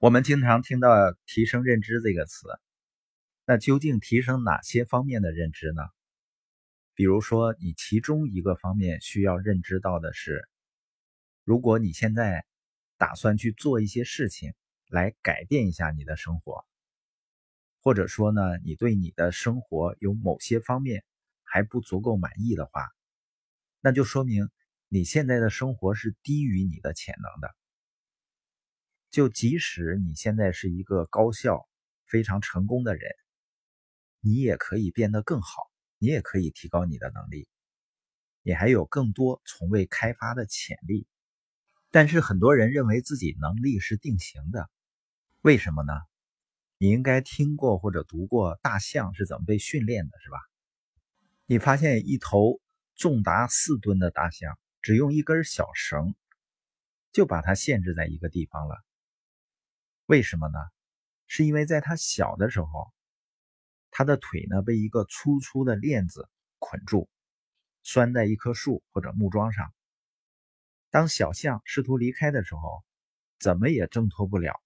我们经常听到“提升认知”这个词，那究竟提升哪些方面的认知呢？比如说，你其中一个方面需要认知到的是，如果你现在打算去做一些事情来改变一下你的生活，或者说呢，你对你的生活有某些方面还不足够满意的话，那就说明你现在的生活是低于你的潜能的。就即使你现在是一个高效、非常成功的人，你也可以变得更好，你也可以提高你的能力，你还有更多从未开发的潜力。但是很多人认为自己能力是定型的，为什么呢？你应该听过或者读过大象是怎么被训练的，是吧？你发现一头重达四吨的大象，只用一根小绳就把它限制在一个地方了。为什么呢？是因为在他小的时候，他的腿呢被一个粗粗的链子捆住，拴在一棵树或者木桩上。当小象试图离开的时候，怎么也挣脱不了。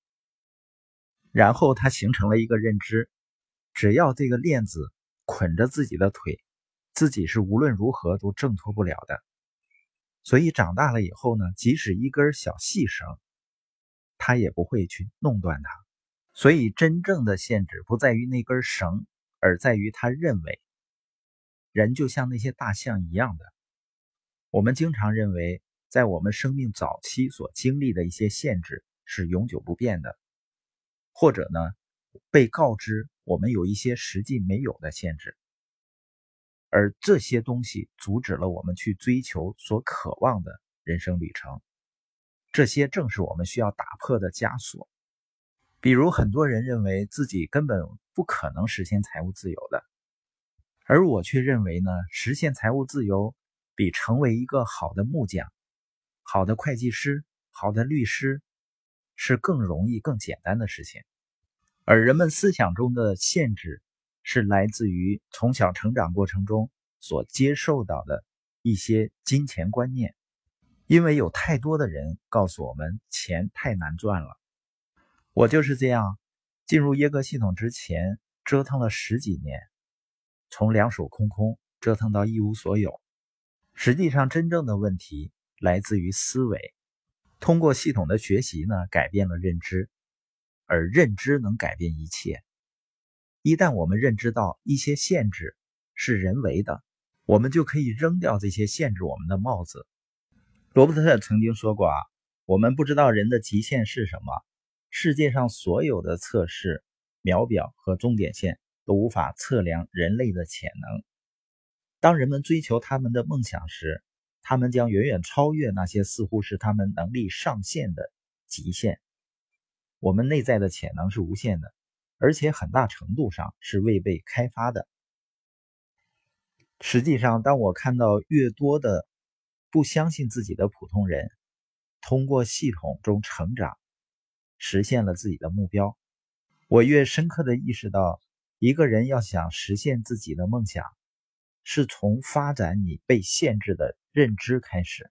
然后他形成了一个认知：只要这个链子捆着自己的腿，自己是无论如何都挣脱不了的。所以长大了以后呢，即使一根小细绳。他也不会去弄断它，所以真正的限制不在于那根绳，而在于他认为人就像那些大象一样的。我们经常认为，在我们生命早期所经历的一些限制是永久不变的，或者呢，被告知我们有一些实际没有的限制，而这些东西阻止了我们去追求所渴望的人生旅程。这些正是我们需要打破的枷锁。比如，很多人认为自己根本不可能实现财务自由的，而我却认为呢，实现财务自由比成为一个好的木匠、好的会计师、好的律师是更容易、更简单的事情。而人们思想中的限制，是来自于从小成长过程中所接受到的一些金钱观念。因为有太多的人告诉我们钱太难赚了，我就是这样，进入耶格系统之前折腾了十几年，从两手空空折腾到一无所有。实际上，真正的问题来自于思维。通过系统的学习呢，改变了认知，而认知能改变一切。一旦我们认知到一些限制是人为的，我们就可以扔掉这些限制我们的帽子。罗伯特曾经说过啊，我们不知道人的极限是什么。世界上所有的测试、秒表和终点线都无法测量人类的潜能。当人们追求他们的梦想时，他们将远远超越那些似乎是他们能力上限的极限。我们内在的潜能是无限的，而且很大程度上是未被开发的。实际上，当我看到越多的不相信自己的普通人，通过系统中成长，实现了自己的目标。我越深刻的意识到，一个人要想实现自己的梦想，是从发展你被限制的认知开始。